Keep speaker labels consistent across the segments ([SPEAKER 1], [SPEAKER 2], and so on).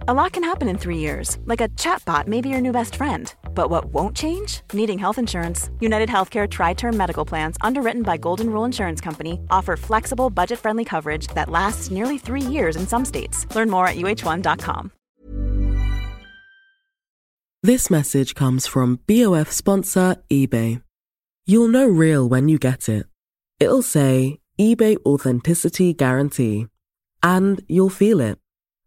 [SPEAKER 1] A lot can happen in three years, like a chatbot may be your new best friend. But what won't change? Needing health insurance. United Healthcare Tri Term Medical Plans, underwritten by Golden Rule Insurance Company, offer flexible, budget friendly coverage that lasts nearly three years in some states. Learn more at uh1.com.
[SPEAKER 2] This message comes from BOF sponsor eBay. You'll know real when you get it. It'll say eBay Authenticity Guarantee. And you'll feel it.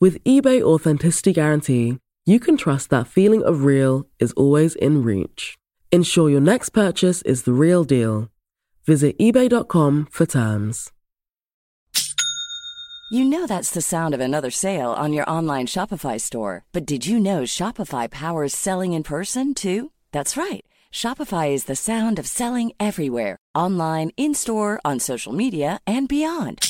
[SPEAKER 2] With eBay Authenticity Guarantee, you can trust that feeling of real is always in reach. Ensure your next purchase is the real deal. Visit eBay.com for terms.
[SPEAKER 3] You know that's the sound of another sale on your online Shopify store. But did you know Shopify powers selling in person too? That's right. Shopify is the sound of selling everywhere online, in store, on social media, and beyond.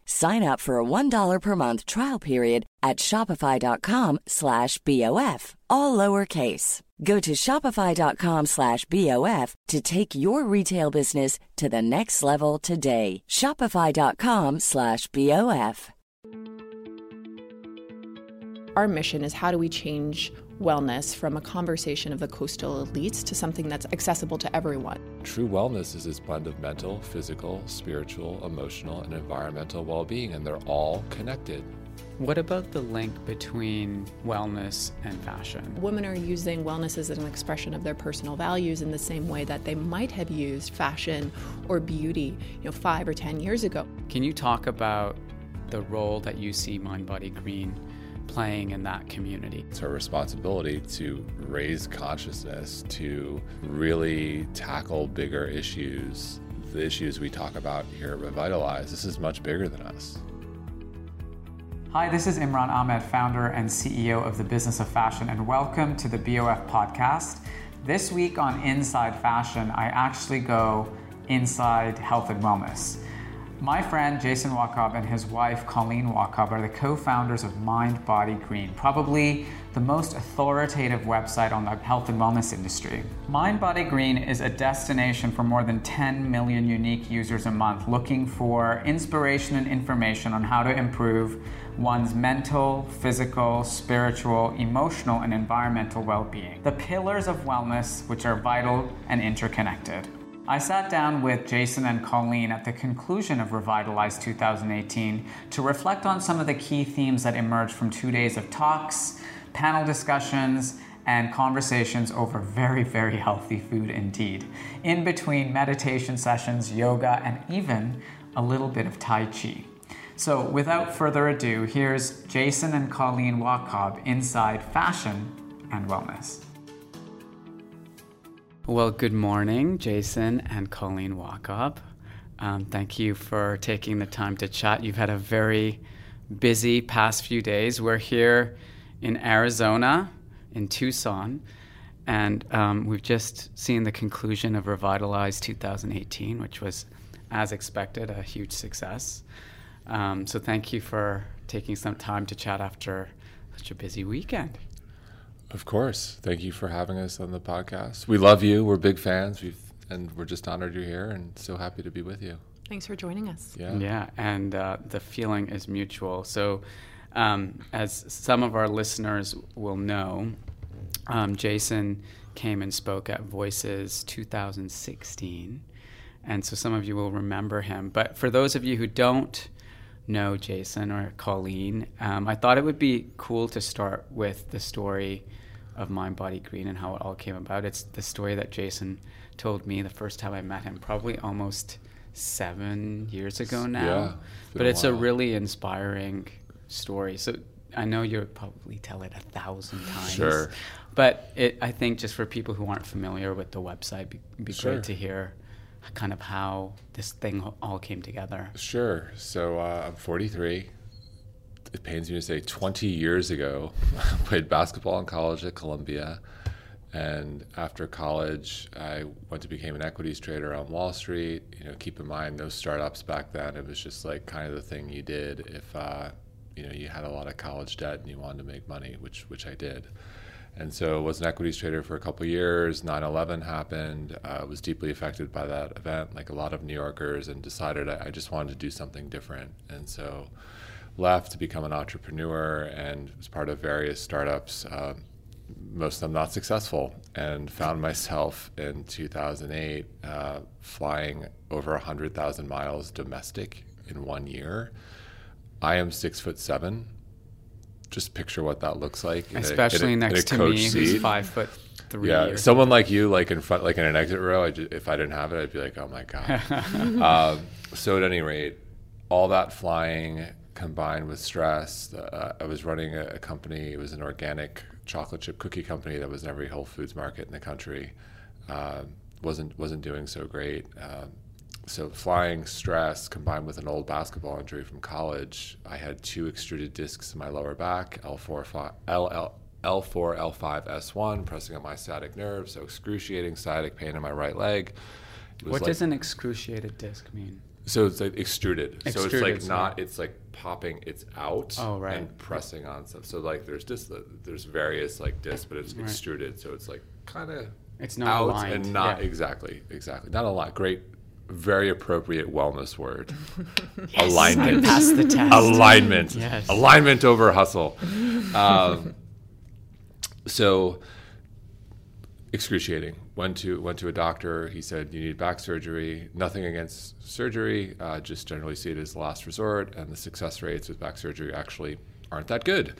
[SPEAKER 3] Sign up for a $1 per month trial period at shopify.com slash BOF, all lowercase. Go to shopify.com slash BOF to take your retail business to the next level today. Shopify.com slash BOF.
[SPEAKER 4] Our mission is how do we change wellness from a conversation of the coastal elites to something that's accessible to everyone.
[SPEAKER 5] True wellness is this blend of mental, physical, spiritual, emotional, and environmental well being, and they're all connected.
[SPEAKER 6] What about the link between wellness and fashion?
[SPEAKER 4] Women are using wellness as an expression of their personal values in the same way that they might have used fashion or beauty, you know, 5 or 10 years ago.
[SPEAKER 6] Can you talk about the role that you see Mind Body Green playing in that community.
[SPEAKER 5] It's our responsibility to raise consciousness, to really tackle bigger issues. The issues we talk about here at Revitalize, this is much bigger than us.
[SPEAKER 7] Hi, this is Imran Ahmed, founder and CEO of the Business of Fashion, and welcome to the BOF podcast. This week on Inside Fashion, I actually go inside health and wellness. My friend Jason Wachob and his wife Colleen Wachob are the co founders of Mind Body Green, probably the most authoritative website on the health and wellness industry. Mind Body Green is a destination for more than 10 million unique users a month looking for inspiration and information on how to improve one's mental, physical, spiritual, emotional, and environmental well being. The pillars of wellness, which are vital and interconnected. I sat down with Jason and Colleen at the conclusion of Revitalize 2018 to reflect on some of the key themes that emerged from two days of talks, panel discussions,
[SPEAKER 6] and conversations over very, very healthy food indeed. In between meditation sessions, yoga, and even a little bit of Tai Chi. So, without further ado, here's Jason and Colleen Wachob inside fashion and wellness. Well, good morning, Jason and Colleen Wachob. Um, thank you for taking the time to chat. You've had a very busy past few days. We're here in Arizona, in Tucson, and um, we've just seen the conclusion of Revitalize 2018, which was, as expected, a huge success. Um, so thank you for taking some time to chat after such a busy weekend.
[SPEAKER 5] Of course. Thank you for having us on the podcast. We love you. We're big fans. We've and we're just honored you're here and so happy to be with you.
[SPEAKER 4] Thanks for joining us.
[SPEAKER 6] Yeah. Yeah, and uh, the feeling is mutual. So, um, as some of our listeners will know, um, Jason came and spoke at Voices 2016. And so some of you will remember him. But for those of you who don't know Jason or Colleen, um, I thought it would be cool to start with the story of Mind Body Green and how it all came about. It's the story that Jason told me the first time I met him, probably almost seven years ago now. Yeah, but it's a really inspiring story. So I know you'll probably tell it a thousand times.
[SPEAKER 5] Sure.
[SPEAKER 6] But it, I think just for people who aren't familiar with the website, it'd be, be sure. great to hear kind of how this thing all came together.
[SPEAKER 5] Sure. So uh, I'm 43. It pains me to say 20 years ago, I played basketball in college at Columbia. And after college, I went to become an equities trader on Wall Street. You know, keep in mind those startups back then. It was just like kind of the thing you did if uh, you know you had a lot of college debt and you wanted to make money, which which I did. And so was an equities trader for a couple years. 9/11 happened. Uh, was deeply affected by that event, like a lot of New Yorkers, and decided I, I just wanted to do something different. And so left to become an entrepreneur and was part of various startups. Um, most of them not successful, and found myself in 2008 uh, flying over 100,000 miles domestic in one year. I am six foot seven. Just picture what that looks like.
[SPEAKER 6] Especially in a, in a, next in to me, seat. who's five foot three.
[SPEAKER 5] Yeah, someone like you, like in front, like in an exit row. I just, if I didn't have it, I'd be like, oh my god. um, so at any rate, all that flying combined with stress. Uh, I was running a, a company. It was an organic chocolate chip cookie company that was in every Whole Foods market in the country. Uh, wasn't wasn't doing so great. Uh, so flying stress combined with an old basketball injury from college, I had two extruded discs in my lower back, L4, L, L4, L5, S1, pressing on my sciatic nerve, so excruciating sciatic pain in my right leg.
[SPEAKER 6] What like, does an excruciated disc mean?
[SPEAKER 5] So it's like extruded. extruded so it's like not. It's like popping. It's out.
[SPEAKER 6] Oh, right.
[SPEAKER 5] And pressing on stuff. So like there's just there's various like discs, but it's right. extruded. So it's like kind of.
[SPEAKER 6] It's not
[SPEAKER 5] out
[SPEAKER 6] aligned.
[SPEAKER 5] and not yeah. exactly exactly not a lot. Great, very appropriate wellness word.
[SPEAKER 6] yes, Alignment. Pass the test.
[SPEAKER 5] Alignment. Yes. Alignment over hustle. Um, so excruciating. Went to went to a doctor. He said you need back surgery. Nothing against surgery. Uh, just generally see it as the last resort, and the success rates with back surgery actually aren't that good.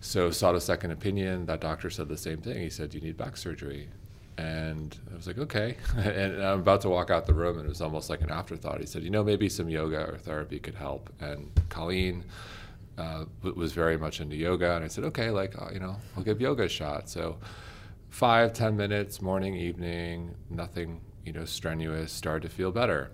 [SPEAKER 5] So sought a second opinion. That doctor said the same thing. He said you need back surgery, and I was like okay. and I'm about to walk out the room, and it was almost like an afterthought. He said you know maybe some yoga or therapy could help. And Colleen. Uh, was very much into yoga, and I said, okay, like uh, you know, I'll give yoga a shot. So five, ten minutes, morning, evening, nothing, you know, strenuous, started to feel better.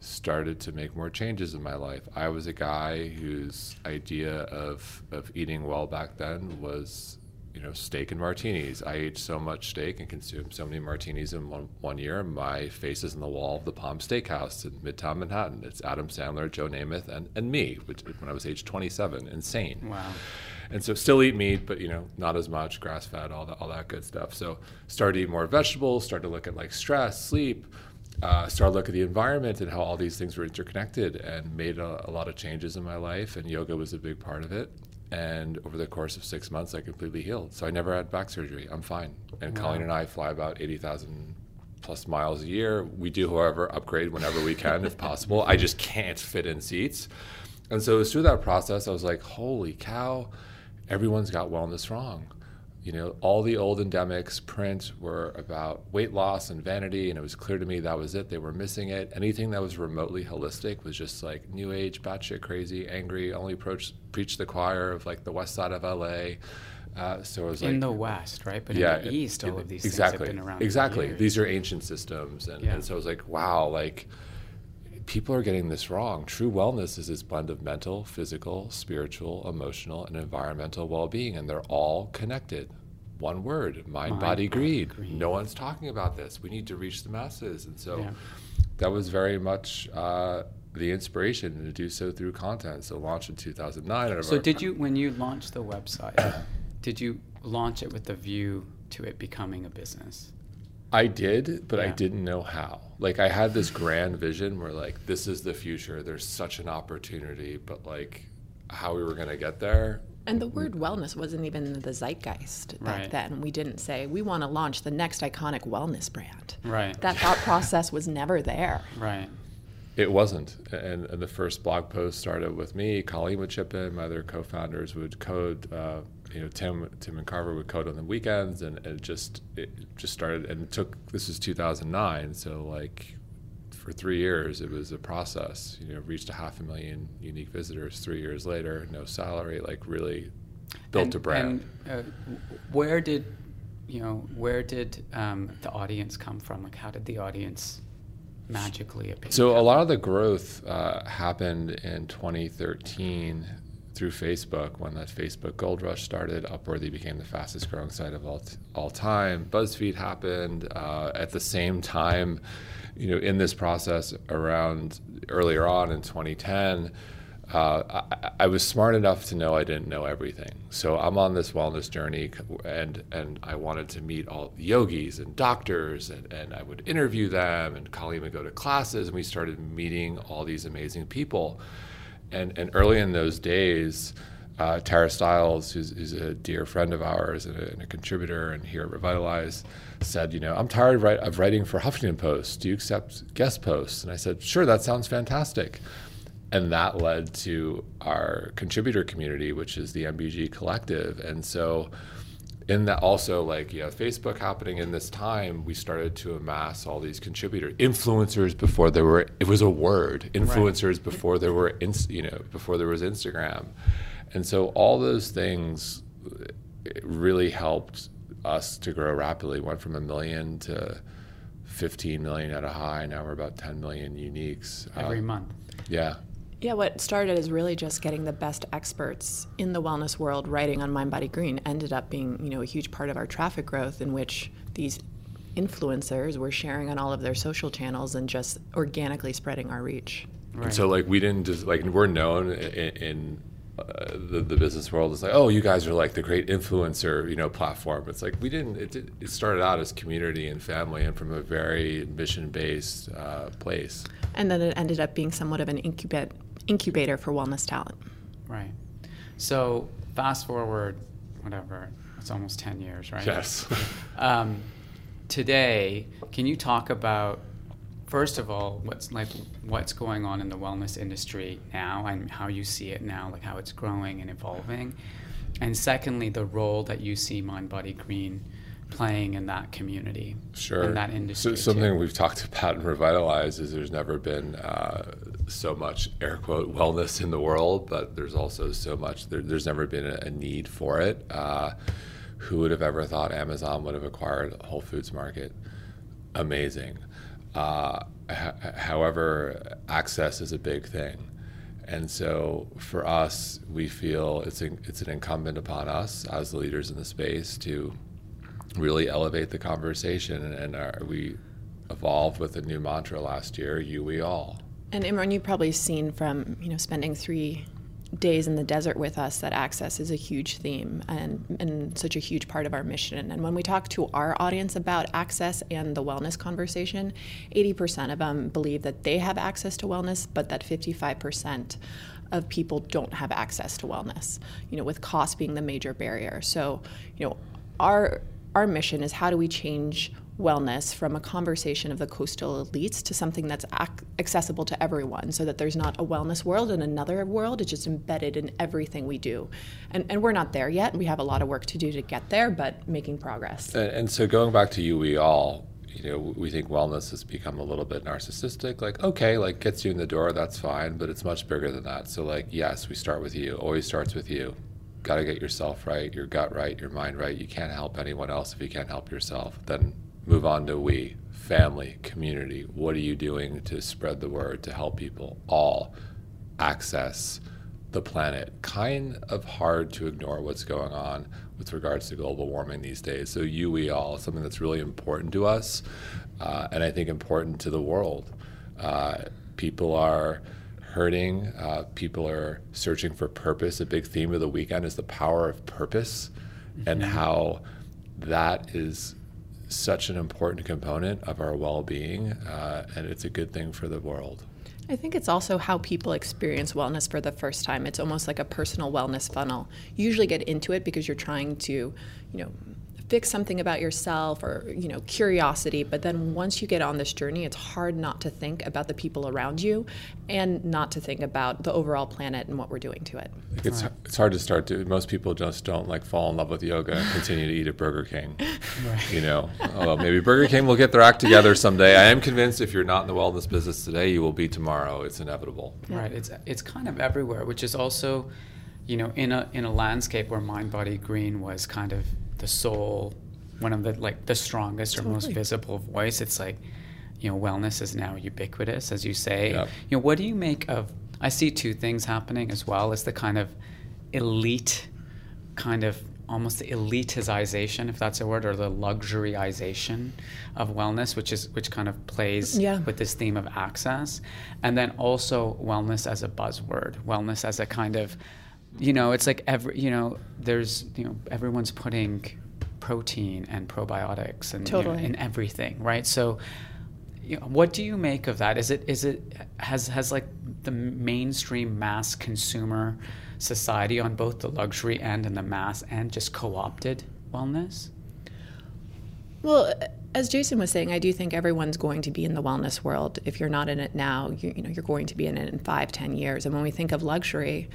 [SPEAKER 5] Started to make more changes in my life. I was a guy whose idea of, of eating well back then was, you know, steak and martinis. I ate so much steak and consumed so many martinis in one, one year. My face is in the wall of the Palm Steakhouse in Midtown Manhattan. It's Adam Sandler, Joe Namath, and, and me, which, when I was age 27. Insane.
[SPEAKER 6] Wow
[SPEAKER 5] and so still eat meat, but you know not as much grass fed, all that all that good stuff. So start to eat more vegetables, start to look at like stress, sleep, uh, start to look at the environment and how all these things were interconnected, and made a, a lot of changes in my life. And yoga was a big part of it. And over the course of six months, I completely healed. So I never had back surgery. I'm fine. And wow. Colleen and I fly about eighty thousand plus miles a year. We do, however, upgrade whenever we can, if possible. I just can't fit in seats. And so it was through that process, I was like, holy cow, everyone's got wellness wrong. You know, all the old endemics, print, were about weight loss and vanity, and it was clear to me that was it. They were missing it. Anything that was remotely holistic was just like new age, batshit crazy, angry, only preach, preach the choir of like the west side of LA. Uh, so it was like
[SPEAKER 6] in the West, right? But
[SPEAKER 5] yeah,
[SPEAKER 6] in the East, all of these
[SPEAKER 5] exactly,
[SPEAKER 6] things have been around.
[SPEAKER 5] Exactly, these are ancient systems, and,
[SPEAKER 6] Yeah.
[SPEAKER 5] and so I was like, wow, like people are getting this wrong. True wellness is this blend of mental, physical, spiritual, emotional, and environmental well-being, and they're all connected. One word: mind,
[SPEAKER 6] Mind,
[SPEAKER 5] body, greed.
[SPEAKER 6] greed.
[SPEAKER 5] No one's talking about this. We need to reach the masses, and so
[SPEAKER 6] Yeah.
[SPEAKER 5] that was very much. Uh, the inspiration to do so through content. So launched in 2009.
[SPEAKER 6] So did you, when you launched the website, did you launch it with the view to it becoming a business?
[SPEAKER 5] I did, but I didn't know how. Like I had this grand vision where like this is the future. There's such an opportunity, but like how we were going to get there.
[SPEAKER 4] And the word wellness wasn't even in the zeitgeist back
[SPEAKER 6] Right.
[SPEAKER 4] then. We didn't say we want to launch the next iconic wellness brand.
[SPEAKER 6] Right.
[SPEAKER 4] That thought process was never there.
[SPEAKER 6] Right.
[SPEAKER 5] It wasn't. And, and the first blog post started with me. Colleen would chip in. My other co-founders would code. Uh, you know, Tim, Tim and Carver would code on the weekends, and, and it just it just started. And it took. This was 2009, so like for three years, it was a process. You know, reached a half a million unique visitors three years later, no salary, like really built
[SPEAKER 6] and,
[SPEAKER 5] a brand.
[SPEAKER 6] And uh, where did, you know, where did um, the audience come from? Like, how did the audience magically appear?
[SPEAKER 5] So a lot of the growth uh, happened in 2013 through Facebook when that Facebook gold rush started. Upworthy became the fastest growing site of all, t- all time. BuzzFeed happened uh, at the same time. You know, in this process around earlier on in 2010. Uh, I, I was smart enough to know I didn't know everything. So I'm on this wellness journey, and and I wanted to meet all the yogis and doctors, and, and I would interview them, and Colleen would go to classes, and we started meeting all these amazing people. And and early in those days, uh, Tara Stiles, who's, who's a dear friend of ours and a, and a contributor, and here at Revitalize, said, you know, I'm tired of, write, of writing for Huffington Post. Do you accept guest posts? And I said, sure, that sounds fantastic and that led to our contributor community, which is the MBG Collective. And so, in that also like you know Facebook happening in this time, we started to amass all these contributor influencers before there were it was a word influencers before there were you know before there was Instagram, and so all those things really helped us to grow rapidly. Went from a million to 15 million at a high. Now we're about 10 million uniques
[SPEAKER 6] every
[SPEAKER 5] Uh,
[SPEAKER 6] month.
[SPEAKER 5] Yeah.
[SPEAKER 4] Yeah, what started as really just getting the best experts in the wellness world writing on Mind Body Green ended up being, you know, a huge part of our traffic growth in which these influencers were sharing on all of their social channels and just organically spreading our reach.
[SPEAKER 5] And so like we didn't just like we're known in, in uh, the, the business world as like oh you guys are like the great influencer you know platform. It's like we didn't. It, did, it started out as community and family and from a very mission based uh, place.
[SPEAKER 4] And then it ended up being somewhat of an incubate, incubator for wellness talent.
[SPEAKER 6] Right. So fast forward, whatever, it's almost 10 years, right?
[SPEAKER 5] Yes.
[SPEAKER 6] Um, today, can you talk about, first of all, what's like what's going on in the wellness industry now and how you see it now, like how it's growing and evolving, and secondly, the role that you see Mind Body Green playing in that community,
[SPEAKER 5] Sure.
[SPEAKER 6] in that industry.
[SPEAKER 5] So, something
[SPEAKER 6] too.
[SPEAKER 5] we've talked about and revitalized is there's never been uh, so much air quote wellness in the world, but there's also so much. There, there's never been a, a need for it. Uh, who would have ever thought Amazon would have acquired Whole Foods Market? Amazing. Uh, h- however, access is a big thing. And so for us, we feel it's, a, it's an incumbent upon us as the leaders in the space to really elevate the conversation. And, and our, we evolved with a new mantra last year: "You, we all."
[SPEAKER 4] And Imran, you've probably seen from you know spending three days in the desert with us that access is a huge theme and, and such a huge part of our mission. And when we talk to our audience about access and the wellness conversation, 80% of them believe that they have access to wellness, but that 55% of people don't have access to wellness, you know, with cost being the major barrier. So, you know, our our mission is how do we change wellness from a conversation of the coastal elites to something that's ac- accessible to everyone so that there's not a wellness world and another world. It's just embedded in everything we do. And, and we're not there yet. We have a lot of work to do to get there, but making progress.
[SPEAKER 5] And, and so going back to you, we all, you know, we think wellness has become a little bit narcissistic. Like, okay, like gets you in the door, that's fine, but it's much bigger than that. So, like, yes, we start with you. Always starts with you. Got to get yourself right, your gut right, your mind right. You can't help anyone else if you can't help yourself. Then move on to we, family, community. What are you doing to spread the word to help people all access the planet? Kind of hard to ignore what's going on with regards to global warming these days. So, you, we all, something that's really important to us, uh, and I think important to the world. Uh, people are hurting, uh, people are searching for purpose. A big theme of the weekend is the power of purpose mm-hmm. and how that is such an important component of our well being, uh, and it's a good thing for the world.
[SPEAKER 4] I think it's also how people experience wellness for the first time. It's almost like a personal wellness funnel. You usually get into it because you're trying to, you know, fix something about yourself or you know curiosity but then once you get on this journey it's hard not to think about the people around you and not to think about the overall planet and what we're doing to it.
[SPEAKER 5] It's, right. it's hard to start to most people just don't like fall in love with yoga and continue to eat at burger king. Right. you know? Oh, well, maybe burger king will get their act together someday. I am convinced if you're not in the wellness business today you will be tomorrow. It's inevitable.
[SPEAKER 6] Yeah. right. It's it's kind of everywhere which is also you know in a in a landscape where mind body green was kind of the soul, one of the like the strongest totally. or most visible voice. It's like, you know, wellness is now ubiquitous, as you say. Yep. You know, what do you make of? I see two things happening as well. It's the kind of elite, kind of almost the elitization, if that's a word, or the luxuryization of wellness, which is which kind of plays yeah. with this theme of access, and then also wellness as a buzzword, wellness as a kind of you know, it's like every, you know, there's, you know, everyone's putting protein and probiotics and
[SPEAKER 4] totally.
[SPEAKER 6] you know, in everything, right? So, you know, what do you make of that? Is it is it has has like the mainstream mass consumer society on both the luxury end and the mass end just co-opted wellness?
[SPEAKER 4] Well, as Jason was saying, I do think everyone's going to be in the wellness world. If you're not in it now, you, you know you're going to be in it in five, ten years. And when we think of luxury,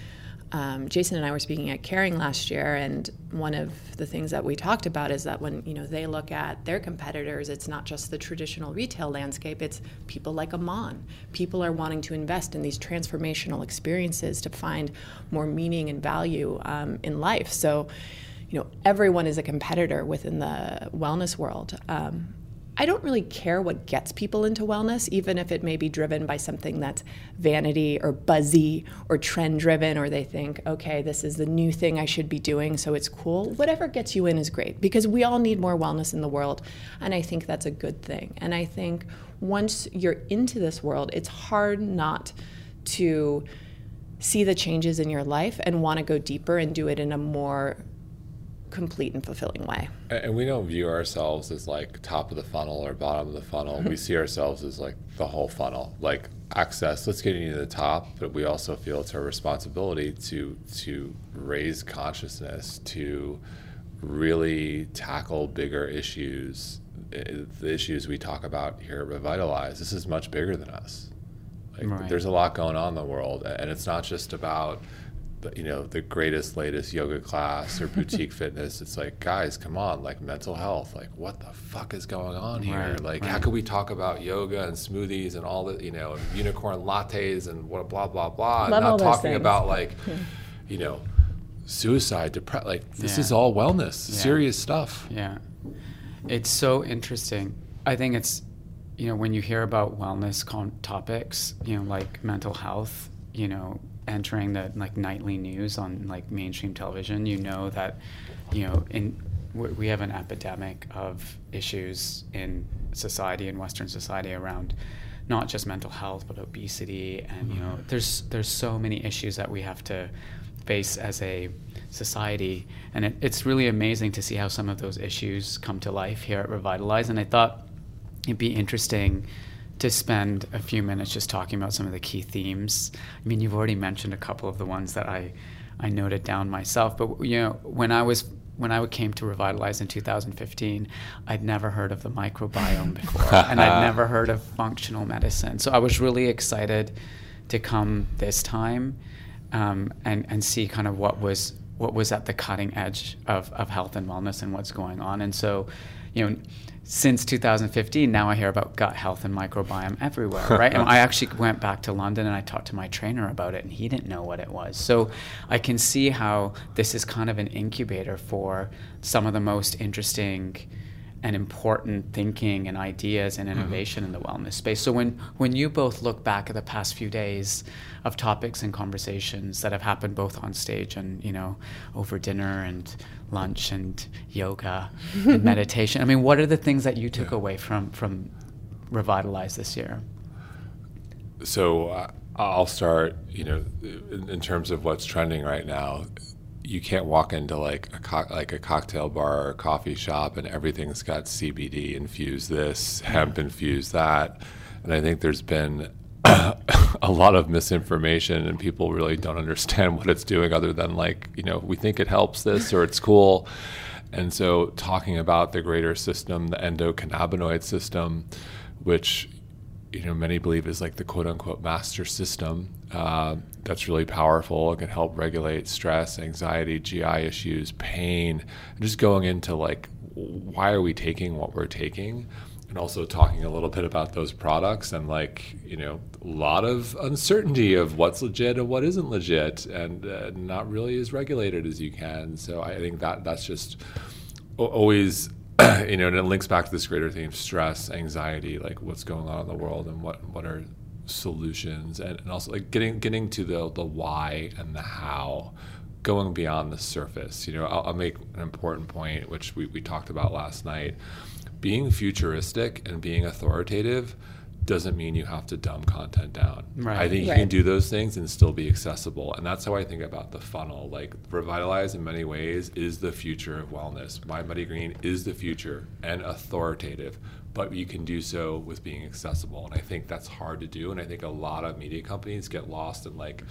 [SPEAKER 4] um, Jason and I were speaking at Kering last year, and one of the things that we talked about is that when you know they look at their competitors, it's not just the traditional retail landscape; it's people like Aman. People are wanting to invest in these transformational experiences to find more meaning and value um, in life. So, you know, everyone is a competitor within the wellness world. Um, I don't really care what gets people into wellness, even if it may be driven by something that's vanity or buzzy or trend driven, or they think, okay, this is the new thing I should be doing, so it's cool. Whatever gets you in is great because we all need more wellness in the world. And I think that's a good thing. And I think once you're into this world, it's hard not to see the changes in your life and want to go deeper and do it in a more complete and fulfilling way.
[SPEAKER 5] And we don't view ourselves as like top of the funnel or bottom of the funnel. we see ourselves as like the whole funnel, like access. Let's get you to the top, but we also feel it's our responsibility to to raise consciousness, to really tackle bigger issues, eh, the issues we talk about here at Revitalize. This is much bigger than us. Like, right. There's a lot going on in the world, and it's not just about you know the greatest latest yoga class or boutique fitness it's like guys come on like mental health like what the fuck is going on here right, like right. how can we talk about yoga and smoothies and all the you know unicorn lattes and what blah blah blah
[SPEAKER 4] Love
[SPEAKER 5] not talking
[SPEAKER 4] things.
[SPEAKER 5] about like you know suicide depression like this yeah. is all wellness yeah. serious stuff
[SPEAKER 6] yeah it's so interesting i think it's you know when you hear about wellness con- topics you know like mental health you know entering the like nightly news on like mainstream television, you know that you know in we have an epidemic of issues in society in Western society around not just mental health but obesity and you know mm-hmm. there's there's so many issues that we have to face as a society. And it, it's really amazing to see how some of those issues come to life here at Revitalize. And I thought it'd be interesting to spend a few minutes just talking about some of the key themes. I mean, you've already mentioned a couple of the ones that I, I noted down myself, but you know, when I was when I came to Revitalize in 2015, I'd never heard of the microbiome before, and I'd never heard of functional medicine. So I was really excited to come this time um, and and see kind of what was what was at the cutting edge of, of health and wellness and what's going on. And so, you know, since 2015, now I hear about gut health and microbiome everywhere, right? and I actually went back to London and I talked to my trainer about it, and he didn't know what it was. So I can see how this is kind of an incubator for some of the most interesting and important thinking and ideas and innovation mm-hmm. in the wellness space. So when when you both look back at the past few days of topics and conversations that have happened both on stage and you know over dinner and lunch and yoga and meditation, I mean, what are the things that you took yeah. away from from Revitalize this year?
[SPEAKER 5] So uh, I'll start. You know, in, in terms of what's trending right now you can't walk into like a co- like a cocktail bar or a coffee shop and everything's got CBD infused this, hemp infused that, and I think there's been a lot of misinformation and people really don't understand what it's doing other than like you know we think it helps this or it's cool, and so talking about the greater system, the endocannabinoid system, which you know many believe is like the quote unquote master system uh, that's really powerful. It can help regulate stress, anxiety, GI issues, pain, and just going into like why are we taking what we're taking, and also talking a little bit about those products and like you know a lot of uncertainty of what's legit and what isn't legit, and uh, not really as regulated as you can. So I think that that's just always you know, and it links back to this greater theme: of stress, anxiety, like what's going on in the world, and what what are solutions, and, and also like getting getting to the the why and the how, going beyond the surface. You know, I'll, I'll make an important point, which we, we talked about last night. Being futuristic and being authoritative doesn't mean you have to dumb content down. Right. I think right. you can do those things and still be accessible. And that's how I think about the funnel. Like Revitalize in many ways is the future of wellness. Mind Body Green is the future and authoritative but you can do so with being accessible. And I think that's hard to do. And I think a lot of media companies get lost in like,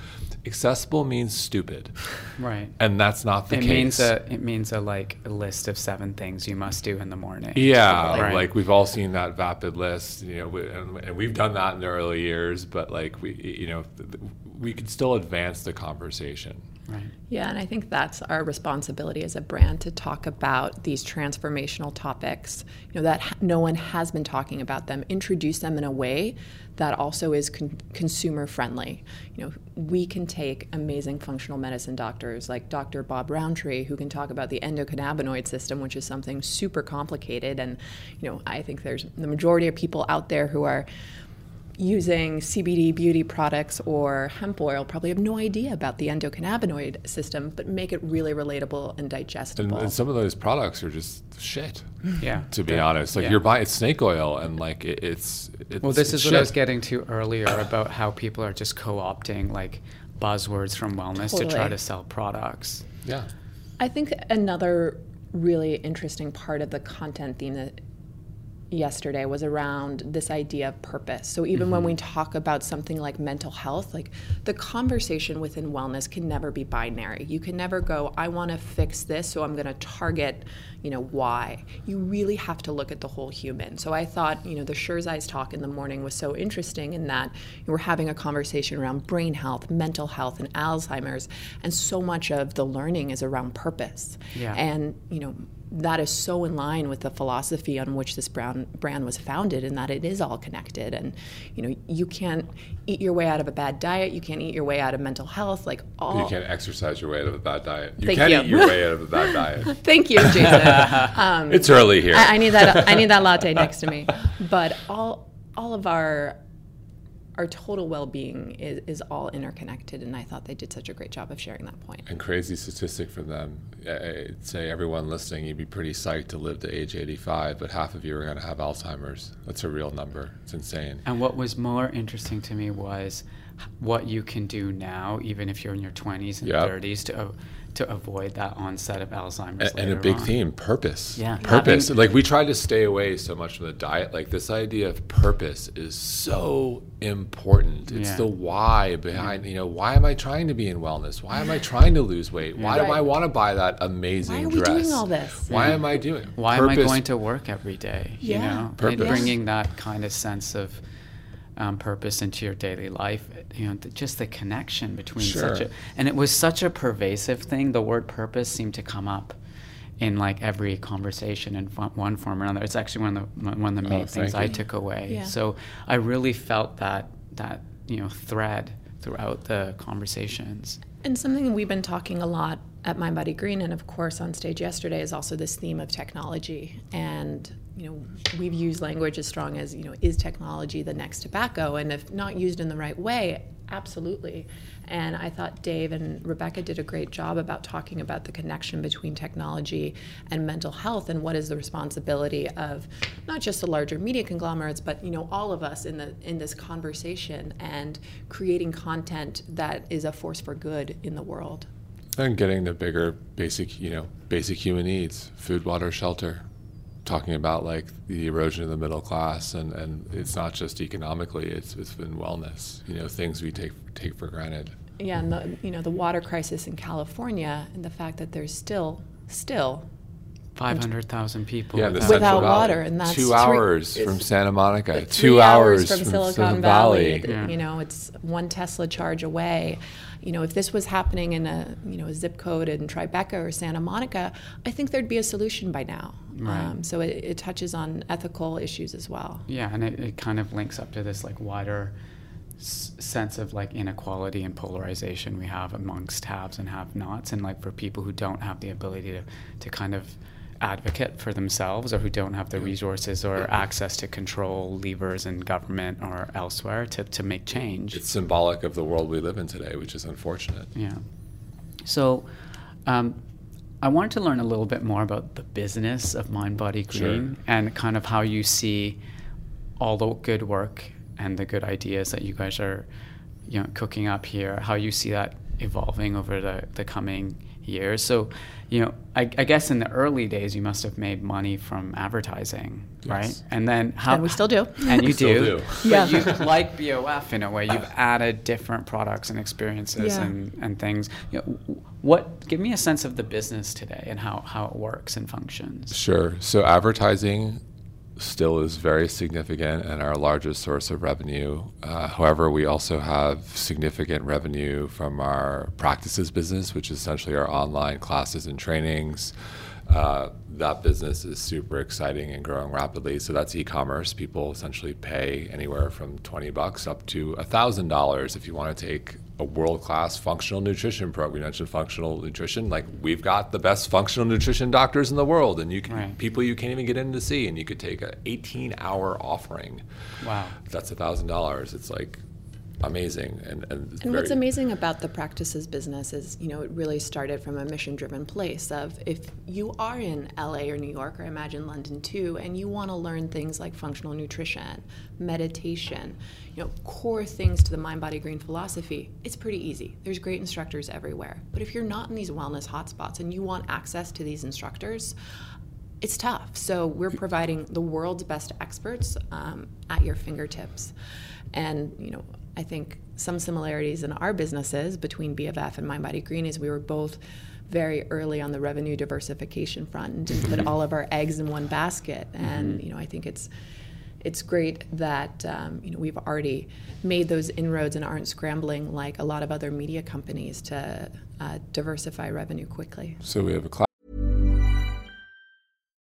[SPEAKER 5] accessible means stupid,
[SPEAKER 6] right?
[SPEAKER 5] And that's not the
[SPEAKER 6] it
[SPEAKER 5] case.
[SPEAKER 6] Means a, it means a like a list of seven things you must do in the morning.
[SPEAKER 5] Yeah, right. like we've all seen that vapid list, you know, and, and we've done that in the early years. But like we, you know, we could still advance the conversation.
[SPEAKER 4] Right. Yeah, and I think that's our responsibility as a brand to talk about these transformational topics. You know that no one has been talking about them. Introduce them in a way that also is con- consumer friendly. You know, we can take amazing functional medicine doctors like Dr. Bob Rountree who can talk about the endocannabinoid system, which is something super complicated and you know, I think there's the majority of people out there who are using CBD beauty products or hemp oil probably have no idea about the endocannabinoid system, but make it really relatable and digestible.
[SPEAKER 5] And, and some of those products are just shit.
[SPEAKER 6] Yeah.
[SPEAKER 5] To be honest, like yeah. you're buying snake oil, and like it, it's, it's.
[SPEAKER 6] Well, this
[SPEAKER 5] is
[SPEAKER 6] shit. what I was getting to earlier about how people are just co-opting like buzzwords from wellness totally. to try to sell products.
[SPEAKER 5] Yeah.
[SPEAKER 4] I think another really interesting part of the content theme that yesterday was around this idea of purpose. So even mm-hmm. when we talk about something like mental health, like the conversation within wellness can never be binary. You can never go, I want to fix this, so I'm going to target, you know, why. You really have to look at the whole human. So I thought, you know, the Eyes talk in the morning was so interesting in that we're having a conversation around brain health, mental health, and Alzheimer's, and so much of the learning is around purpose. Yeah. And, you know, that is so in line with the philosophy on which this brand brand was founded and that it is all connected. And you know you can't eat your way out of a bad diet. You can't eat your way out of mental health. Like all
[SPEAKER 5] you can't exercise your way out of a bad diet. You can you. eat your way out of a bad diet.
[SPEAKER 4] Thank you jason. Um,
[SPEAKER 5] it's early here.
[SPEAKER 4] I, I need that i need that latte next to me. But all all of our our total well-being is, is all interconnected and i thought they did such a great job of sharing that point.
[SPEAKER 5] point and crazy statistic for them eh, eh, I'd say everyone listening you'd be pretty psyched to live to age 85 but half of you are going to have alzheimer's that's a real number it's insane
[SPEAKER 6] and what was more interesting to me was what you can do now, even if you're in your 20s and
[SPEAKER 5] Yep.
[SPEAKER 6] 30s, to to avoid that onset of Alzheimer's.
[SPEAKER 5] and, and a big
[SPEAKER 6] on.
[SPEAKER 5] theme purpose
[SPEAKER 6] Yeah.
[SPEAKER 5] purpose
[SPEAKER 6] Having-
[SPEAKER 5] like we try to stay away so much from the diet like this idea of purpose is so important it's
[SPEAKER 6] Yeah.
[SPEAKER 5] the why behind you know why am i trying to be in wellness why am i trying to lose weight why do i want to buy that amazing
[SPEAKER 4] Why are we
[SPEAKER 5] dress
[SPEAKER 4] doing all this?
[SPEAKER 5] why am i doing
[SPEAKER 6] Why am I going to work every day? You know,
[SPEAKER 5] Purpose.
[SPEAKER 6] Bringing that kind of sense of um, purpose into your daily life. You know, th- just the connection between such
[SPEAKER 5] Sure.
[SPEAKER 6] a and it was such a pervasive thing. The word purpose seemed to come up in like every conversation in fo- one form or another. It's actually one of the one of the main
[SPEAKER 5] Oh,
[SPEAKER 6] things
[SPEAKER 5] thank
[SPEAKER 6] I took away.
[SPEAKER 4] Yeah.
[SPEAKER 6] So I really felt that that you know thread throughout the conversations.
[SPEAKER 4] And something we've been talking a lot at Mind Body Green, and of course on stage yesterday, is also this theme of technology. And you know, we've used language as strong as you know, is technology the next tobacco? And if not used in the right way, absolutely. And I thought Dave and Rebecca did a great job about talking about the connection between technology and mental health, and what is the responsibility of not just the larger media conglomerates, but you know, all of us in the in this conversation and creating content that is a force for good in the world.
[SPEAKER 5] and getting the bigger basic you know basic human needs food water shelter talking about like the erosion of the middle class and, and it's not just economically it's it's been wellness you know things we take take for granted.
[SPEAKER 4] Yeah, and the you know the water crisis in California and the fact that there's still still
[SPEAKER 6] Five hundred thousand people.
[SPEAKER 5] yeah
[SPEAKER 6] without-
[SPEAKER 5] Central
[SPEAKER 4] Without
[SPEAKER 5] Valley.
[SPEAKER 4] water, and that's
[SPEAKER 5] two hours
[SPEAKER 4] it's
[SPEAKER 5] from Santa Monica
[SPEAKER 4] three
[SPEAKER 5] two hours
[SPEAKER 4] from,
[SPEAKER 5] from
[SPEAKER 4] Silicon Valley.
[SPEAKER 5] Valley.
[SPEAKER 6] Yeah.
[SPEAKER 4] You know, it's one Tesla charge away. You know, if this was happening in a you know a zip code in Tribeca or Santa Monica, I think there'd be a solution by now.
[SPEAKER 6] Right.
[SPEAKER 4] Um, so it, it touches on ethical issues as well.
[SPEAKER 6] Yeah, and it, it kind of links up to this like wider s- sense of like inequality and polarization we have amongst haves and have-nots, and like for people who don't have the ability to, to kind of advocate for themselves or who don't have the resources or access to control levers in government or elsewhere to, to make change.
[SPEAKER 5] it's symbolic of the world we live in today which is unfortunate
[SPEAKER 6] Yeah. So, um, I wanted to learn a little bit more about the business of Mind Body
[SPEAKER 5] Sure.
[SPEAKER 6] Green and kind of how you see all the good work and the good ideas that you guys are, you know, cooking up here. How you see that evolving over the, the coming years. So, you know, I, I guess in the early days you must have made money from advertising, right? And then how
[SPEAKER 4] And we still do.
[SPEAKER 6] and you
[SPEAKER 5] Still
[SPEAKER 6] do.
[SPEAKER 5] do.
[SPEAKER 6] But you like BOF in a way. You've added different products and experiences
[SPEAKER 4] Yeah.
[SPEAKER 6] and, and things. You know, what give me a sense of the business today and how, how it works and functions.
[SPEAKER 5] Sure. So advertising still is very significant and our largest source of revenue. Uh, however, we also have significant revenue from our practices business, which is essentially our online classes and trainings. Uh, that business is super exciting and growing rapidly. So that's e-commerce. People essentially pay anywhere from twenty bucks up to thousand dollars if you want to take a world-class functional nutrition program. We mentioned functional nutrition. Like we've got the best functional nutrition doctors in the world, and you can
[SPEAKER 6] Right.
[SPEAKER 5] people you can't even get in to see, and you could take a 18-hour offering.
[SPEAKER 6] Wow.
[SPEAKER 5] That's a thousand dollars. It's like amazing and and,
[SPEAKER 4] And what's amazing about the practices business is, you know, it really started from a mission driven place of if you are in LA or New York, or I imagine London too, and you want to learn things like functional nutrition, meditation, you know, core things to the mind body green philosophy, it's pretty easy. There's great instructors everywhere. But if you're not in these wellness hotspots and you want access to these instructors, it's tough. So we're providing the world's best experts um, at your fingertips, and you know I think some similarities in our businesses between BOF and Mind Body Green is we were both very early on the revenue diversification front and didn't put all of our eggs in one basket. And you know I think it's it's great that um, you know we've already made those inroads and aren't scrambling like a lot of other media companies to uh, diversify revenue quickly.
[SPEAKER 5] So we have a.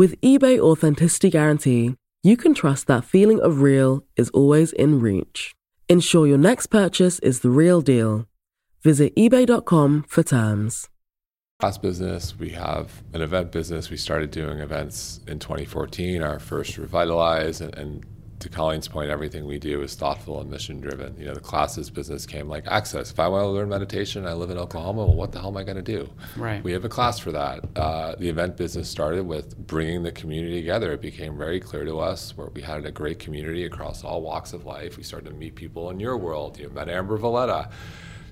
[SPEAKER 2] With eBay Authenticity Guarantee, you can trust that feeling of real is always in reach. Ensure your next purchase is the real deal. Visit eBay.com for terms.
[SPEAKER 5] Class business, we have an event business. We started doing events in 2014, our first Revitalize, and, and to Colleen's point, everything we do is thoughtful and mission driven. You know, the classes business came like access. If I want to learn meditation, I live in Oklahoma. Well, what the hell am I going to do?
[SPEAKER 6] Right.
[SPEAKER 5] We have a class for that. Uh, the event business started with bringing the community together. It became very clear to us where we had a great community across all walks of life. We started to meet people in your world. You met Amber Valletta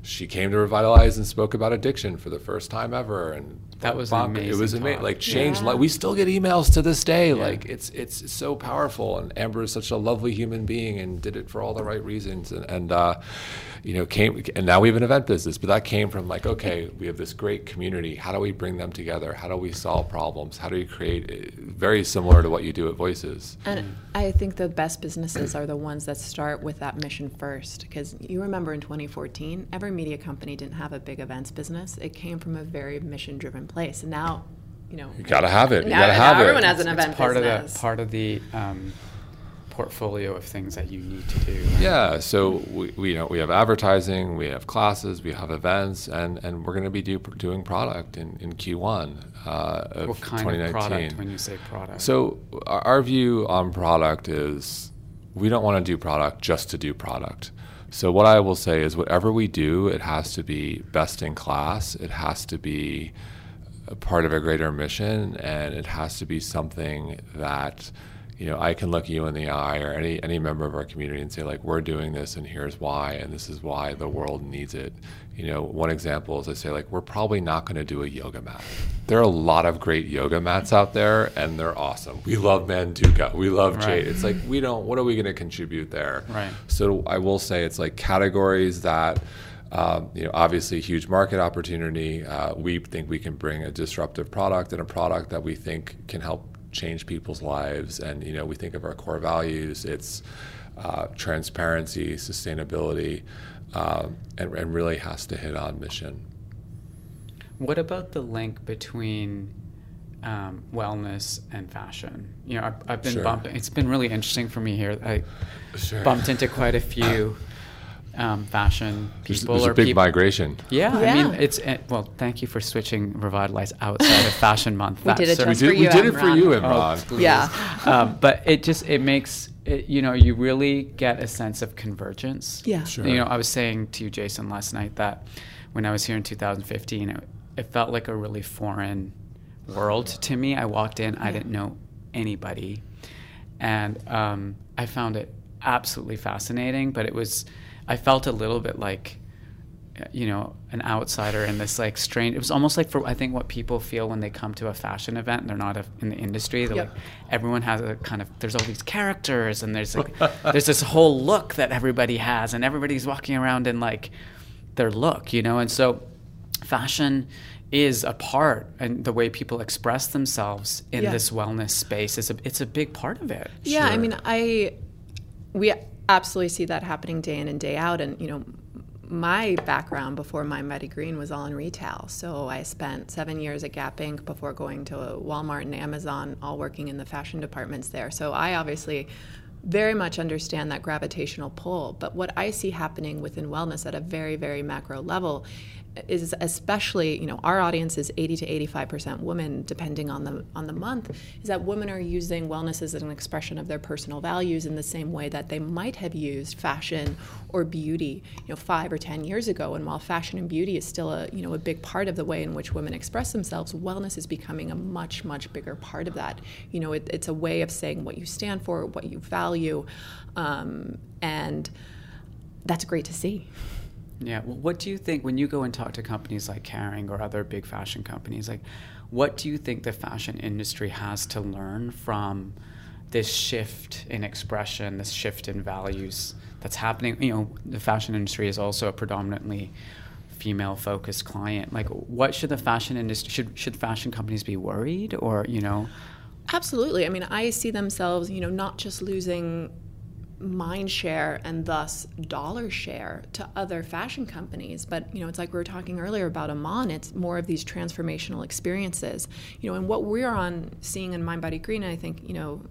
[SPEAKER 5] she came to revitalize and spoke about addiction for the first time ever and
[SPEAKER 6] that was
[SPEAKER 5] bonk,
[SPEAKER 6] amazing
[SPEAKER 5] it was amazing like changed
[SPEAKER 6] Yeah.
[SPEAKER 5] like we still get emails to this day
[SPEAKER 6] Yeah.
[SPEAKER 5] like it's it's so powerful and amber is such a lovely human being and did it for all the right reasons and, and uh, you know came and now we have an event business but that came from like okay we have this great community how do we bring them together how do we solve problems how do we create uh, very similar to what you do at voices
[SPEAKER 4] And I think the best businesses are the ones that start with that mission first. Because you remember in 2014, every media company didn't have a big events business. It came from a very mission driven place. And now, you know,
[SPEAKER 5] you gotta have it you
[SPEAKER 4] Now-
[SPEAKER 5] gotta
[SPEAKER 4] now
[SPEAKER 5] have it
[SPEAKER 4] everyone has an
[SPEAKER 6] It's
[SPEAKER 4] event
[SPEAKER 6] part
[SPEAKER 4] business.
[SPEAKER 6] of the part of the um, portfolio of things that you need to do.
[SPEAKER 5] Yeah, so we, we you know we have advertising, we have classes, we have events, and, and we're going to be do, doing product in, in Q1 uh, of
[SPEAKER 6] What kind
[SPEAKER 5] 2019.
[SPEAKER 6] of product when you say product?
[SPEAKER 5] So our our view on product is we don't want to do product just to do product. So what I will say is whatever we do, it has to be best in class. It has to be a part of a greater mission, and it has to be something that you know I can look you in the eye or any any member of our community and say like we're doing this and here's why and this is why the world needs it. You know, one example is I say like we're probably not going to do a yoga mat. There are a lot of great yoga mats out there, and they're awesome. We love Manduka, we love
[SPEAKER 6] Right.
[SPEAKER 5] Jade. It's like we don't. What are we going to contribute there?
[SPEAKER 6] Right.
[SPEAKER 5] So I will say it's like categories that, um, you know, obviously huge market opportunity. Uh, we think we can bring a disruptive product and a product that we think can help change people's lives. And you know, we think of our core values. It's uh, transparency, sustainability, um, and, and really has to hit on mission.
[SPEAKER 6] What about the link between um, wellness and fashion? You know, I've, I've been
[SPEAKER 5] Sure.
[SPEAKER 6] bumping. It's been really interesting for me here. I
[SPEAKER 5] Sure.
[SPEAKER 6] bumped into quite a few um, fashion
[SPEAKER 5] There's,
[SPEAKER 6] people
[SPEAKER 5] there's
[SPEAKER 6] or
[SPEAKER 5] a big
[SPEAKER 6] people.
[SPEAKER 5] migration.
[SPEAKER 6] Yeah, I mean, it's uh, well. Thank you for switching Revitalize outside of Fashion Month.
[SPEAKER 4] We did it
[SPEAKER 5] We
[SPEAKER 4] for
[SPEAKER 5] did, we did it for you,
[SPEAKER 6] Oh,
[SPEAKER 5] Imran.
[SPEAKER 6] please.
[SPEAKER 4] Yeah.
[SPEAKER 6] um, but it just it makes it, you know you really get a sense of convergence.
[SPEAKER 4] Yeah.
[SPEAKER 5] Sure.
[SPEAKER 6] You know, I was saying to you, Jason, last night that when I was here in 2015, it, it felt like a really foreign world to me. I walked in, I didn't know anybody, and um, I found it absolutely fascinating. But it was, I felt a little bit like you know an outsider in this like strange it was almost like for i think what people feel when they come to a fashion event and they're not a, in the industry they're
[SPEAKER 4] Yep.
[SPEAKER 6] like everyone has a kind of there's all these characters and there's like there's this whole look that everybody has and everybody's walking around in like their look you know and so fashion is a part and the way people express themselves in
[SPEAKER 4] Yeah.
[SPEAKER 6] this wellness space is a it's a big part of it
[SPEAKER 4] Yeah, I mean, I we absolutely see that happening day in and day out, and you know. My background before Mind Body Green was all in retail. So I spent seven years at Gap Inc. before going to Walmart and Amazon, all working in the fashion departments there. So I obviously very much understand that gravitational pull. But what I see happening within wellness at a very, very macro level is especially, you know, our audience is 80 to 85% women, depending on the on the month, is that women are using wellness as an expression of their personal values in the same way that they might have used fashion or beauty, you know, five or 10 years ago. And while fashion and beauty is still a, you know, a big part of the way in which women express themselves, wellness is becoming a much, much bigger part of that. You know, it, it's a way of saying what you stand for, what you value, um, and that's great to see.
[SPEAKER 6] Yeah. Well, what do you think when you go and talk to companies like Kering or other big fashion companies? Like, what do you think the fashion industry has to learn from this shift in expression, this shift in values that's happening? You know, the fashion industry is also a predominantly female-focused client. Like, what should the fashion industry should should fashion companies be worried or you know?
[SPEAKER 4] Absolutely. I mean, I see themselves, you know, not just losing mind share and thus dollar share to other fashion companies but you know it's like we were talking earlier about Amon it's more of these transformational experiences you know and what we're on seeing in Mind Body Green I think you know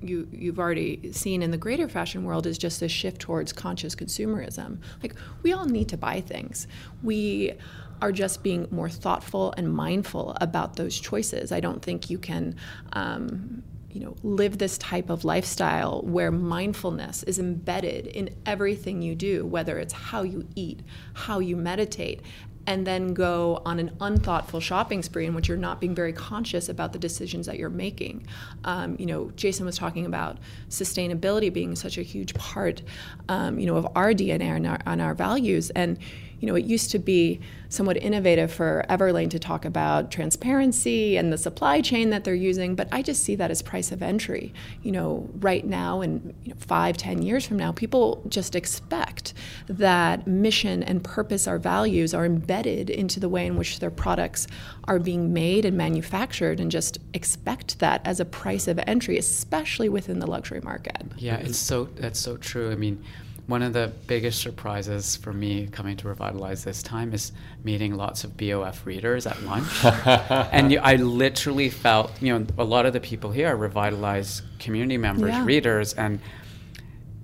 [SPEAKER 4] you you've already seen in the greater fashion world is just this shift towards conscious consumerism. Like we all need to buy things. We are just being more thoughtful and mindful about those choices. I don't think you can. Um, you know, live this type of lifestyle where mindfulness is embedded in everything you do, whether it's how you eat, how you meditate, and then go on an unthoughtful shopping spree in which you're not being very conscious about the decisions that you're making. Um, you know, Jason was talking about sustainability being such a huge part, um, you know, of our DNA and our, and our values. And you know, it used to be somewhat innovative for Everlane to talk about transparency and the supply chain that they're using, but I just see that as price of entry. You know, right now and you know, five, ten years from now, people just expect that mission and purpose, our values, are embedded into the way in which their products are being made and manufactured, and just expect that as a price of entry, especially within the luxury market.
[SPEAKER 6] Yeah, it's so that's so true. I mean, one of the biggest surprises for me coming to Revitalize this time is meeting lots of BOF readers at lunch. and you, I literally felt, you know, a lot of the people here are Revitalize community members,
[SPEAKER 4] Yeah.
[SPEAKER 6] readers, and,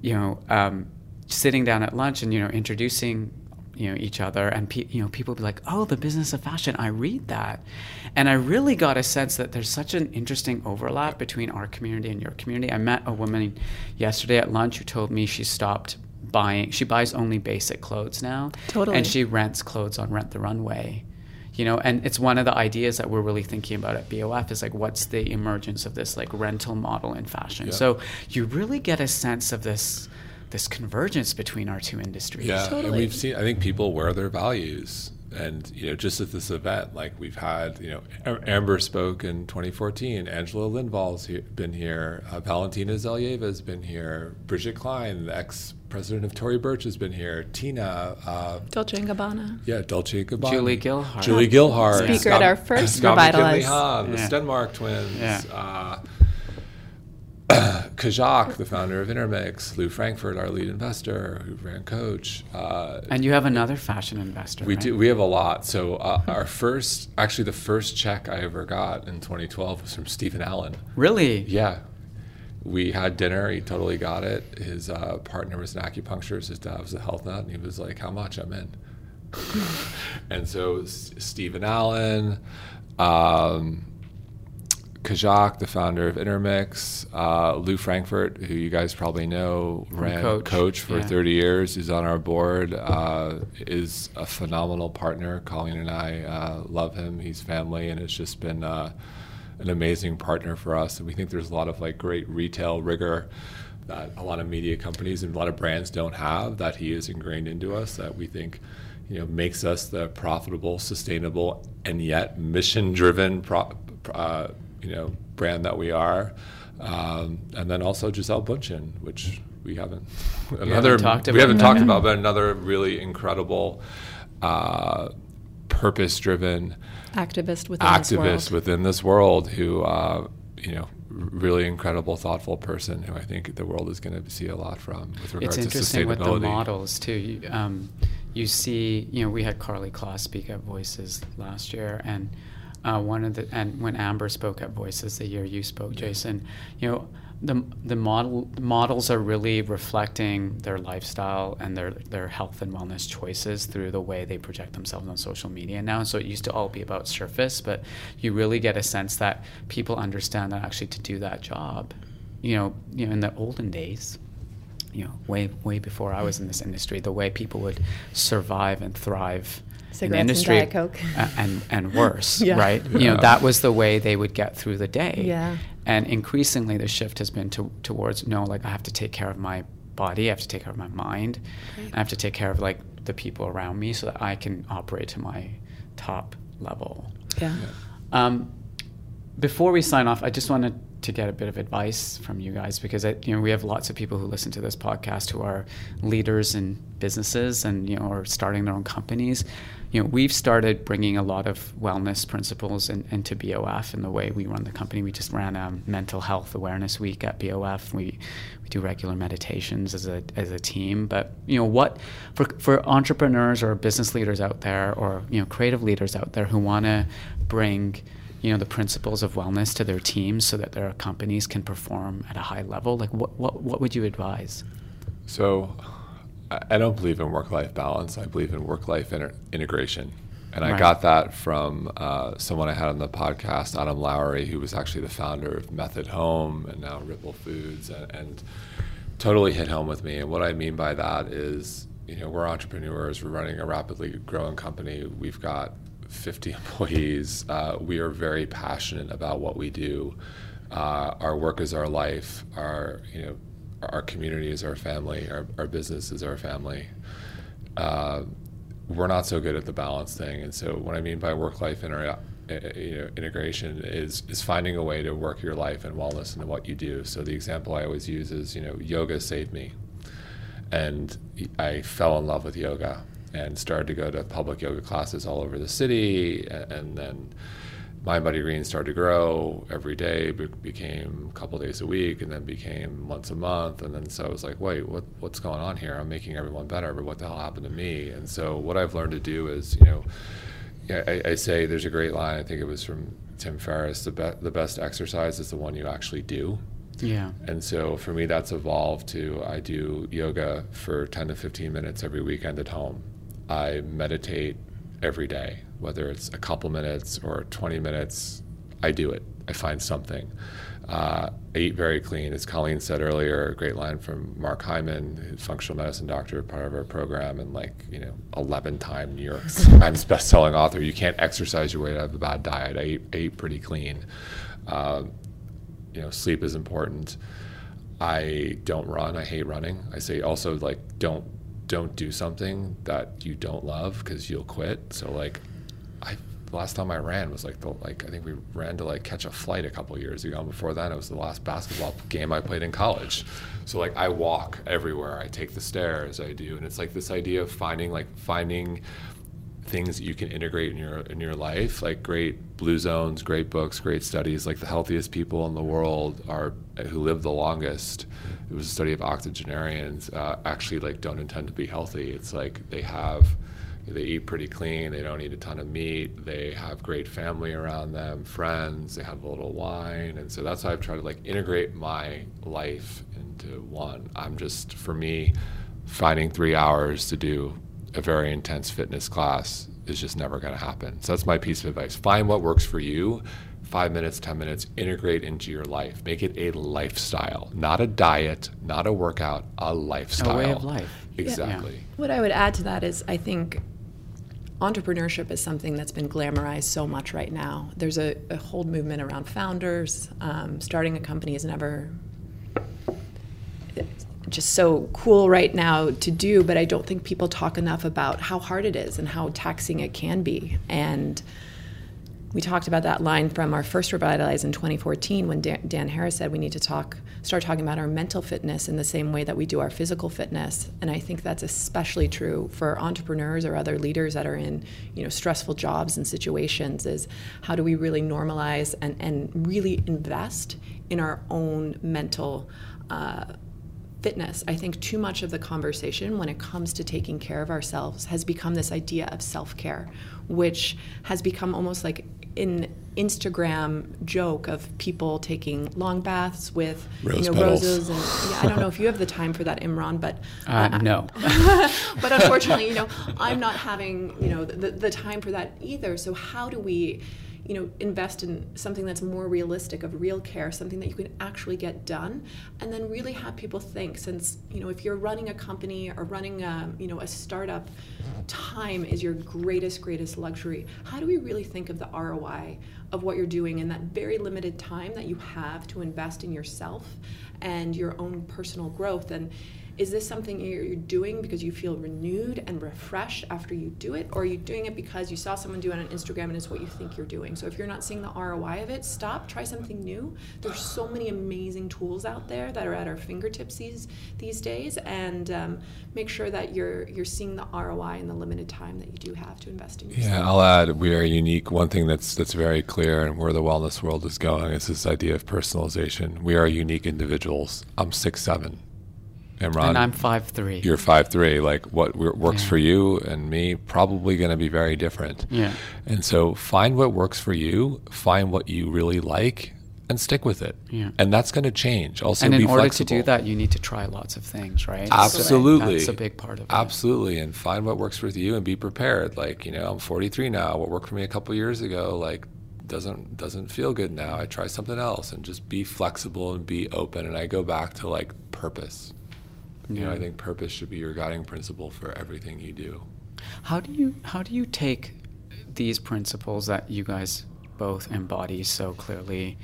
[SPEAKER 6] you know, um, sitting down at lunch and, you know, introducing you know each other and pe- you know people be like oh the business of fashion i read that and i really got a sense that there's such an interesting overlap between our community and your community i met a woman yesterday at lunch who told me she stopped buying she buys only basic clothes now
[SPEAKER 4] Totally.
[SPEAKER 6] and she rents clothes on rent the runway you know and it's one of the ideas that we're really thinking about at bof is like what's the emergence of this like rental model in fashion
[SPEAKER 5] Yeah.
[SPEAKER 6] so you really get a sense of this this convergence between our two industries
[SPEAKER 5] Yeah, and we've seen. I think people wear their values, and you know, just at this event, like we've had, you know, Amber spoke in 2014. Angela Lindvall's he- been here. Uh, Valentina Zelyaeva has been here. Bridget Klein, the ex-president of Tory Burch, has been here. Tina, uh,
[SPEAKER 4] Dolce & Gabbana.
[SPEAKER 5] yeah, Dolce & Gabbana.
[SPEAKER 6] Julie Gilhart.
[SPEAKER 5] Julie Gilhart.
[SPEAKER 4] Speaker at our first
[SPEAKER 5] Scott
[SPEAKER 4] Revitalize.
[SPEAKER 5] Mackinlay Hahn, the
[SPEAKER 6] Yeah.
[SPEAKER 5] Stenmark twins.
[SPEAKER 6] Yeah.
[SPEAKER 5] Uh, Khajak, the founder of Intermix, Lew Frankfort, our lead investor, who ran Coach. Uh,
[SPEAKER 6] And you have another fashion investor.
[SPEAKER 5] we
[SPEAKER 6] right?
[SPEAKER 5] do. We have a lot. So uh, our first, actually, the first check I ever got in 2012 was from Stephen Allen.
[SPEAKER 6] Really?
[SPEAKER 5] Yeah, we had dinner. He totally got it. His uh, partner was an acupuncturist. His dad was a health nut, and he was like, "How much? I'm in." and so S- Stephen Allen, um, Khajak, the founder of Intermix, uh, Lew Frankfort, who you guys probably know, ran
[SPEAKER 6] Coach.
[SPEAKER 5] Coach, for
[SPEAKER 6] Yeah.
[SPEAKER 5] 30 years. He's on our board. Uh, is a phenomenal partner. Colleen and I uh, love him. He's family, and it's just been uh, an amazing partner for us. And we think there's a lot of like great retail rigor that a lot of media companies and a lot of brands don't have that he is ingrained into us. That we think you know makes us the profitable, sustainable, and yet mission-driven pro- uh, you know brand that we are. Um, and then also Gisele Bündchen, which we haven't another
[SPEAKER 6] talked
[SPEAKER 5] we
[SPEAKER 6] about
[SPEAKER 5] haven't talked about, but another really incredible, uh, purpose-driven
[SPEAKER 4] Activist within this world.
[SPEAKER 5] activist within this world who uh, you know really incredible thoughtful person who I think the world is going to see a lot from with regards
[SPEAKER 6] It's
[SPEAKER 5] to
[SPEAKER 6] interesting with the models too. You, um, you see, you know, we had Karlie Kloss speak at Voices last year, and uh, one of the and when Amber spoke at Voices the year you spoke, Jason, you know, the the model models are really reflecting their lifestyle and their their health and wellness choices through the way they project themselves on social media now. So it used to all be about surface, but you really get a sense that people understand that actually to do that job, you know, you know, in the olden days you know, way way before I was in this industry, the way people would survive and thrive in the
[SPEAKER 4] Cigarettes and
[SPEAKER 6] industry,
[SPEAKER 4] Diet Coke.
[SPEAKER 6] and and worse,
[SPEAKER 4] Yeah.
[SPEAKER 6] right? You know, that was the way they would get through the day.
[SPEAKER 4] Yeah.
[SPEAKER 6] And increasingly, the shift has been to, towards no, like I have to take care of my body, I have to take care of my mind, I have to take care of like the people around me, so that I can operate to my top level.
[SPEAKER 4] Yeah.
[SPEAKER 6] Um, before we sign off, I just want to get a bit of advice from you guys because I, you know we have lots of people who listen to this podcast who are leaders in businesses and you know are starting their own companies. You know, we've started bringing a lot of wellness principles in, into BOF and the way we run the company. We just ran a mental health awareness week at BOF. We we do regular meditations as a as a team. But you know what, for for entrepreneurs or business leaders out there, or you know creative leaders out there who want to bring you know the principles of wellness to their teams so that their companies can perform at a high level like what what, what would you advise
[SPEAKER 5] So, I don't believe in work-life balance. I believe in work-life inter- integration, and I got that from uh, someone I had on the podcast, Adam Lowry, who was actually the founder of Method Home and now Ripple Foods, and, and totally hit home with me. And what I mean by that is, you know, we're entrepreneurs. We're running a rapidly growing company. We've got 50 employees. Uh, we are very passionate about what we do. Uh, our work is our life. Our, you know, our community is our family. Our, our business is our family. Uh, we're not so good at the balance thing, and so what I mean by work-life inter- uh, you know, integration is is finding a way to work your life and wellness into what you do. So the example I always use is, you know, yoga saved me, and I fell in love with yoga and started to go to public yoga classes all over the city, and then Mind Body Green started to grow every day, be- became a couple days a week, and then became once a month. And then so I was like, wait, what, what's going on here? I'm making everyone better, but what the hell happened to me? And so what I've learned to do is, you know, I, I say there's a great line. I think it was from Tim Ferriss. The, be- the best exercise is the one you actually do.
[SPEAKER 6] yeah
[SPEAKER 5] And so for me, that's evolved to I do yoga for 10 to 15 minutes every weekend at home. I meditate every day, whether it's a couple minutes or 20 minutes. I do it. I find something. Uh, I eat very clean. As Colleen said earlier, a great line from Mark Hyman, functional medicine doctor, part of our program, and like, you know, 11 time New York Times best-selling author. You can't exercise your way out of a bad diet. I eat, I eat pretty clean. Um, you know, sleep is important. I don't run. I hate running. I say also like don't don't do something that you don't love because you'll quit. So like, I last time I ran was like the like I think we ran to like catch a flight a couple years ago. And before that, it was the last basketball game I played in college. So like I walk everywhere. I take the stairs. I do, and it's like this idea of finding like finding things that you can integrate in your in your life, like great blue zones, great books, great studies. Like the healthiest people in the world are who live the longest. It was a study of octogenarians uh, actually like don't intend to be healthy. It's like they have they eat pretty clean. They don't eat a ton of meat. They have great family around them, friends. They have a little wine, and so that's how I've tried to like integrate my life into one. I'm just for me, finding three hours to do a very intense fitness class is just never going to happen. So that's my piece of advice. Find what works for you. Five minutes, 10 minutes, integrate into your life. Make it a lifestyle, not a diet, not a workout, a lifestyle.
[SPEAKER 6] A way of life.
[SPEAKER 5] Exactly.
[SPEAKER 4] Yeah. What I would add to that is I think entrepreneurship is something that's been glamorized so much right now. There's a, a whole movement around founders. Um, starting a company is never just so cool right now to do, but I don't think people talk enough about how hard it is and how taxing it can be. And we talked about that line from our first Revitalize in 2014 when Dan, Harris said we need to talk, start talking about our mental fitness in the same way that we do our physical fitness. And I think that's especially true for entrepreneurs or other leaders that are in, you know, stressful jobs and situations. Is how do we really normalize and and really invest in our own mental. Uh, fitness, I think too much of the conversation when it comes to taking care of ourselves has become this idea of self care, which has become almost like an Instagram joke of people taking long baths with
[SPEAKER 5] Rose
[SPEAKER 4] you know
[SPEAKER 5] petals.
[SPEAKER 4] roses and yeah, I don't know if you have the time for that Imran but
[SPEAKER 6] Uh, no.
[SPEAKER 4] but unfortunately you know I'm not having you know the, the time for that either so how do we you know invest in something that's more realistic of real care something that you can actually get done and then really have people think since you know if you're running a company or running a, you know a startup time is your greatest greatest luxury. How do we really think of the ROI of what you're doing in that very limited time that you have to invest in yourself and your own personal growth? And is this something you're doing because you feel renewed and refreshed after you do it or are you doing it because you saw someone do it on instagram and it's what you think you're doing so if you're not seeing the roi of it stop try something new there's so many amazing tools out there that are at our fingertips these these days and um, make sure that you're you're seeing the roi in the limited time that you do have to invest in yourself
[SPEAKER 5] Yeah, I'll add we are unique. One thing that's that's very clear and where the wellness world is going is this idea of personalization. We are unique individuals. I'm six seven. Imran,
[SPEAKER 6] and I'm five three.
[SPEAKER 5] you're five three. Like what works
[SPEAKER 6] Yeah.
[SPEAKER 5] for you and me probably going to be very different.
[SPEAKER 6] Yeah.
[SPEAKER 5] And so find what works for you, find what you really like, and stick with it.
[SPEAKER 6] Yeah.
[SPEAKER 5] And that's going to change. Also,
[SPEAKER 6] and in order
[SPEAKER 5] flexible.
[SPEAKER 6] to do that, you need to try lots of things, right? So
[SPEAKER 5] Absolutely.
[SPEAKER 6] that's a big part of it.
[SPEAKER 5] Absolutely. And find what works with you and be prepared. Like, you know, I'm 43 now. What worked for me a couple years ago, like, doesn't doesn't feel good now. I try something else and just be flexible and be open. And I go back to like purpose. You know,
[SPEAKER 6] Yeah.
[SPEAKER 5] I think purpose should be your guiding principle for everything you do.
[SPEAKER 6] How do you how do you take these principles that you guys both embody so clearly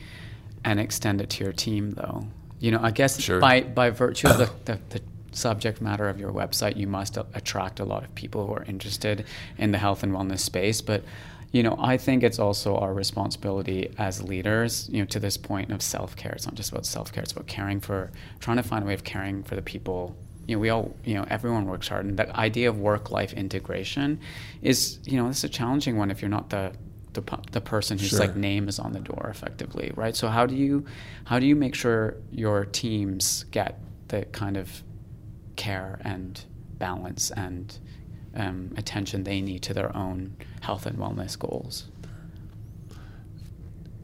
[SPEAKER 6] and extend it to your team though? You know, I guess
[SPEAKER 5] Sure.
[SPEAKER 6] by by virtue of the, the, the subject matter of your website, you must attract a lot of people who are interested in the health and wellness space, but you know, I think it's also our responsibility as leaders, you know, to this point of self-care. It's not just about self-care, it's about caring for trying to find a way of caring for the people you know, we all, you know, everyone works hard, and the idea of work-life integration is, you know, this is a challenging one if you're not the the, the person whose
[SPEAKER 5] Sure.
[SPEAKER 6] like name is on the door, effectively, right? So how do you how do you make sure your teams get the kind of care and balance and um, attention they need to their own health and wellness goals?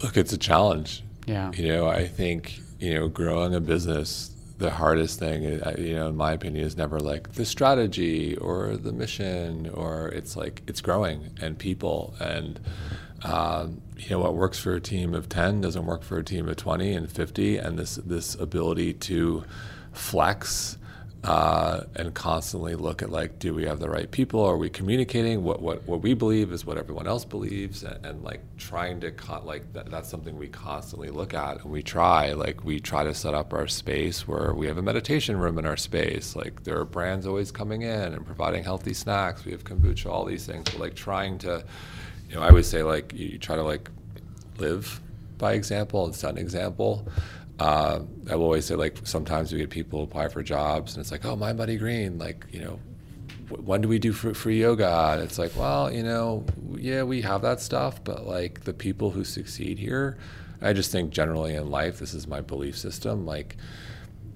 [SPEAKER 5] Look, it's a challenge.
[SPEAKER 6] Yeah.
[SPEAKER 5] You know, I think, you know, growing a business, the hardest thing, uh, you know, in my opinion, is never like the strategy or the mission, or it's like it's growing and people. And, um, you know, what works for a team of 10 doesn't work for a team of 20 and 50. And this, this ability to flex uh, and constantly look at like, do we have the right people? Are we communicating what what, what we believe is what everyone else believes, and, and like trying to con- like that, that's something we constantly look at, and we try like we try to set up our space where we have a meditation room in our space. Like there are brands always coming in and providing healthy snacks. We have kombucha, all these things. We're like trying to, you know, I would say like you, you try to like live by example and set an example. Uh, I will always say, like, sometimes we get people apply for jobs, and it's like, oh, Mind Body Green, like, you know, when do we do free, yoga? And it's like, well, you know, yeah, we have that stuff, but like the people who succeed here, I just think generally in life, this is my belief system. Like,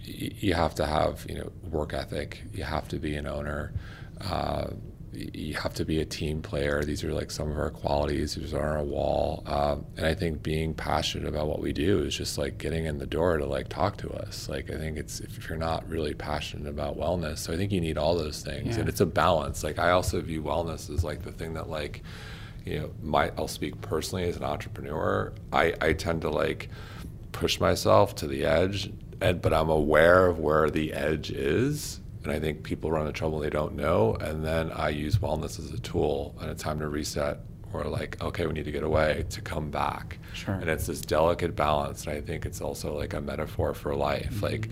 [SPEAKER 5] y- you have to have, you know, work ethic. You have to be an owner. Uh, you have to be a team player. These are like some of our qualities. These are our wall. Um, and I think being passionate about what we do is just like getting in the door to like talk to us. Like I think it's if you're not really passionate about wellness, so I think you need all those things, yeah. and it's a balance. Like I also view wellness as like the thing that like, you know, my I'll speak personally as an entrepreneur. I I tend to like push myself to the edge, and but I'm aware of where the edge is and I think people run into trouble they don't know. And then I use wellness as a tool and a time to reset or like, okay, we need to get away to come back.
[SPEAKER 6] Sure.
[SPEAKER 5] And it's this delicate balance. And I think it's also like a metaphor for life, mm-hmm. like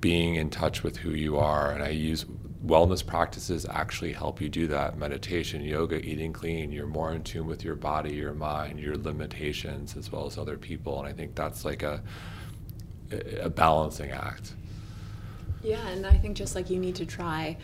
[SPEAKER 5] being in touch with who you are. And I use wellness practices actually help you do that meditation, yoga, eating clean. You're more in tune with your body, your mind, your limitations, as well as other people. And I think that's like a, a balancing act.
[SPEAKER 4] Yeah, and I think just like you need to try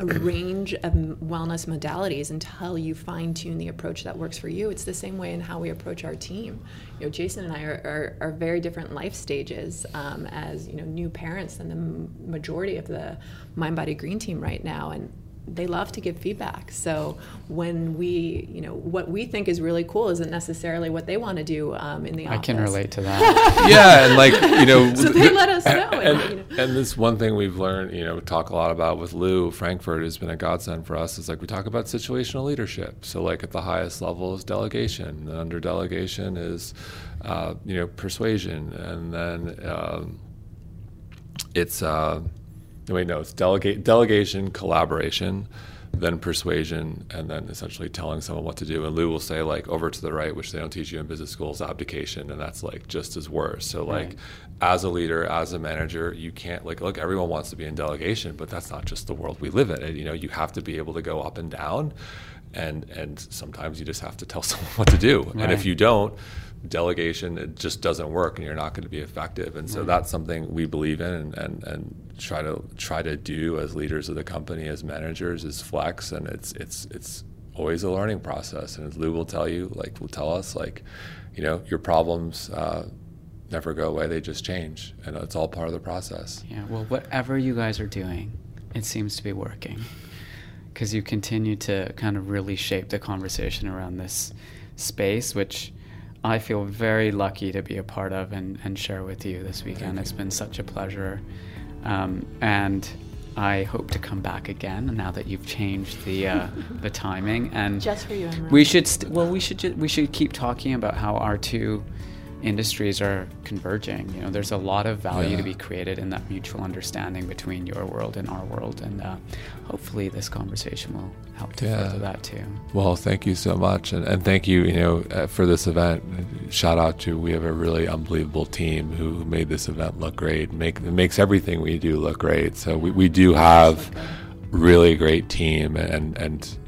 [SPEAKER 4] a range of wellness modalities until you fine tune the approach that works for you. It's the same way in how we approach our team. You know, Jason and I are, are, are very different life stages um, as you know new parents than the majority of the Mind Body Green team right now, and they love to give feedback. So when we, you know, what we think is really cool isn't necessarily what they want to do um, in the office.
[SPEAKER 6] I can relate to that.
[SPEAKER 5] yeah, and like you know,
[SPEAKER 4] so they let us know.
[SPEAKER 5] And, and, you know. and, this one thing we've learned, you know, talk a lot about with Lew Frankfort has been a godsend for us. Is like we talk about situational leadership. So like at the highest level is delegation, and under delegation is, uh, you know, persuasion, and then um, it's. Uh, wait, no, it's delegate, delegation, collaboration, then persuasion, and then essentially telling someone what to do. And Lew will say like over to the right, which they don't teach you in business schools, abdication, and that's like just as worse. So like, right. as a leader, as a manager, you can't like look. Everyone wants to be in delegation, but that's not just the world we live in. And, you know, you have to be able to go up and down, and and sometimes you just have to tell someone what to do. Right. And if you don't delegation it just doesn't work and you're not going to be effective. And so right. that's something we believe in and, and, and try to try to do as leaders of the company as managers is flex. And it's it's it's always a learning process. And as lew will tell you like will tell us like you know your problems uh, never go away they just change. And it's all part of the process.
[SPEAKER 6] Yeah well whatever you guys are doing it seems to be working. Because you continue to kind of really shape the conversation around this space which I feel very lucky to be a part of and, and share with you this weekend. It's been such a pleasure. Um, and I hope to come back again now that you've changed the uh, the timing. And
[SPEAKER 4] just for you,
[SPEAKER 6] we should st- well we should ju- we should keep talking about how our two industries are converging. You know, there's a lot of value yeah. to be created in that mutual understanding between your world and our world, and uh, hopefully this conversation will help to yeah. further that too.
[SPEAKER 5] Well, thank you so much, and, and thank you, you know, uh, for this event. Shout out to we have a really unbelievable team who made this event look great. Make it makes everything we do look great. So we, we do have really great team and and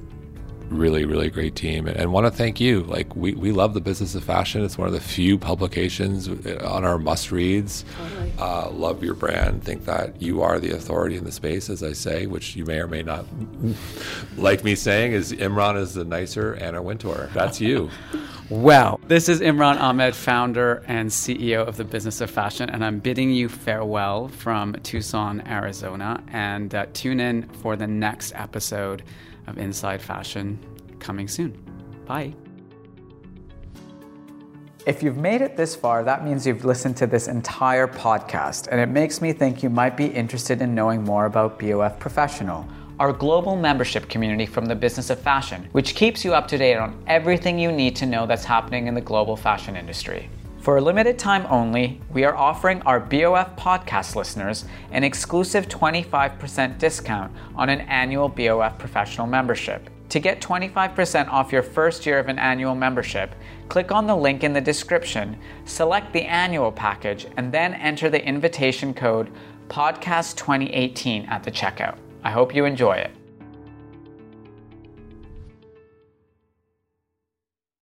[SPEAKER 5] really, really great team and, and want to thank you. Like, we, we love the business of fashion. It's one of the few publications on our must reads. Totally. Uh, love your brand. Think that you are the authority in the space, as I say, which you may or may not like me saying is Imran is the nicer Anna Wintour. That's you.
[SPEAKER 6] Well, this is Imran Ahmed, founder and CEO of the Business of Fashion, and I'm bidding you farewell from Tucson, Arizona. And uh, tune in for the next episode of Inside Fashion coming soon. Bye. If you've made it this far, that means you've listened to this entire podcast, and it makes me think you might be interested in knowing more about BOF Professional, our global membership community from the business of fashion, which keeps you up to date on everything you need to know that's happening in the global fashion industry. For a limited time only, we are offering our BOF podcast listeners an exclusive 25% discount on an annual BOF professional membership. To get 25% off your first year of an annual membership, click on the link in the description, select the annual package, and then enter the invitation code PODCAST2018 at the checkout. I hope you enjoy it.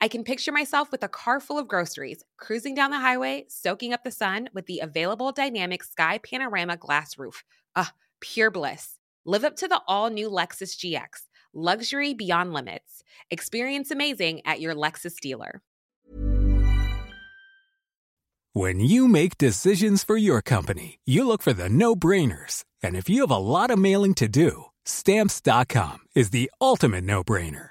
[SPEAKER 8] I can picture myself with a car full of groceries, cruising down the highway, soaking up the sun with the available dynamic sky panorama glass roof. Ah, pure bliss. Live up to the all new Lexus GX, luxury beyond limits. Experience amazing at your Lexus dealer.
[SPEAKER 9] When you make decisions for your company, you look for the no brainers. And if you have a lot of mailing to do, stamps.com is the ultimate no brainer.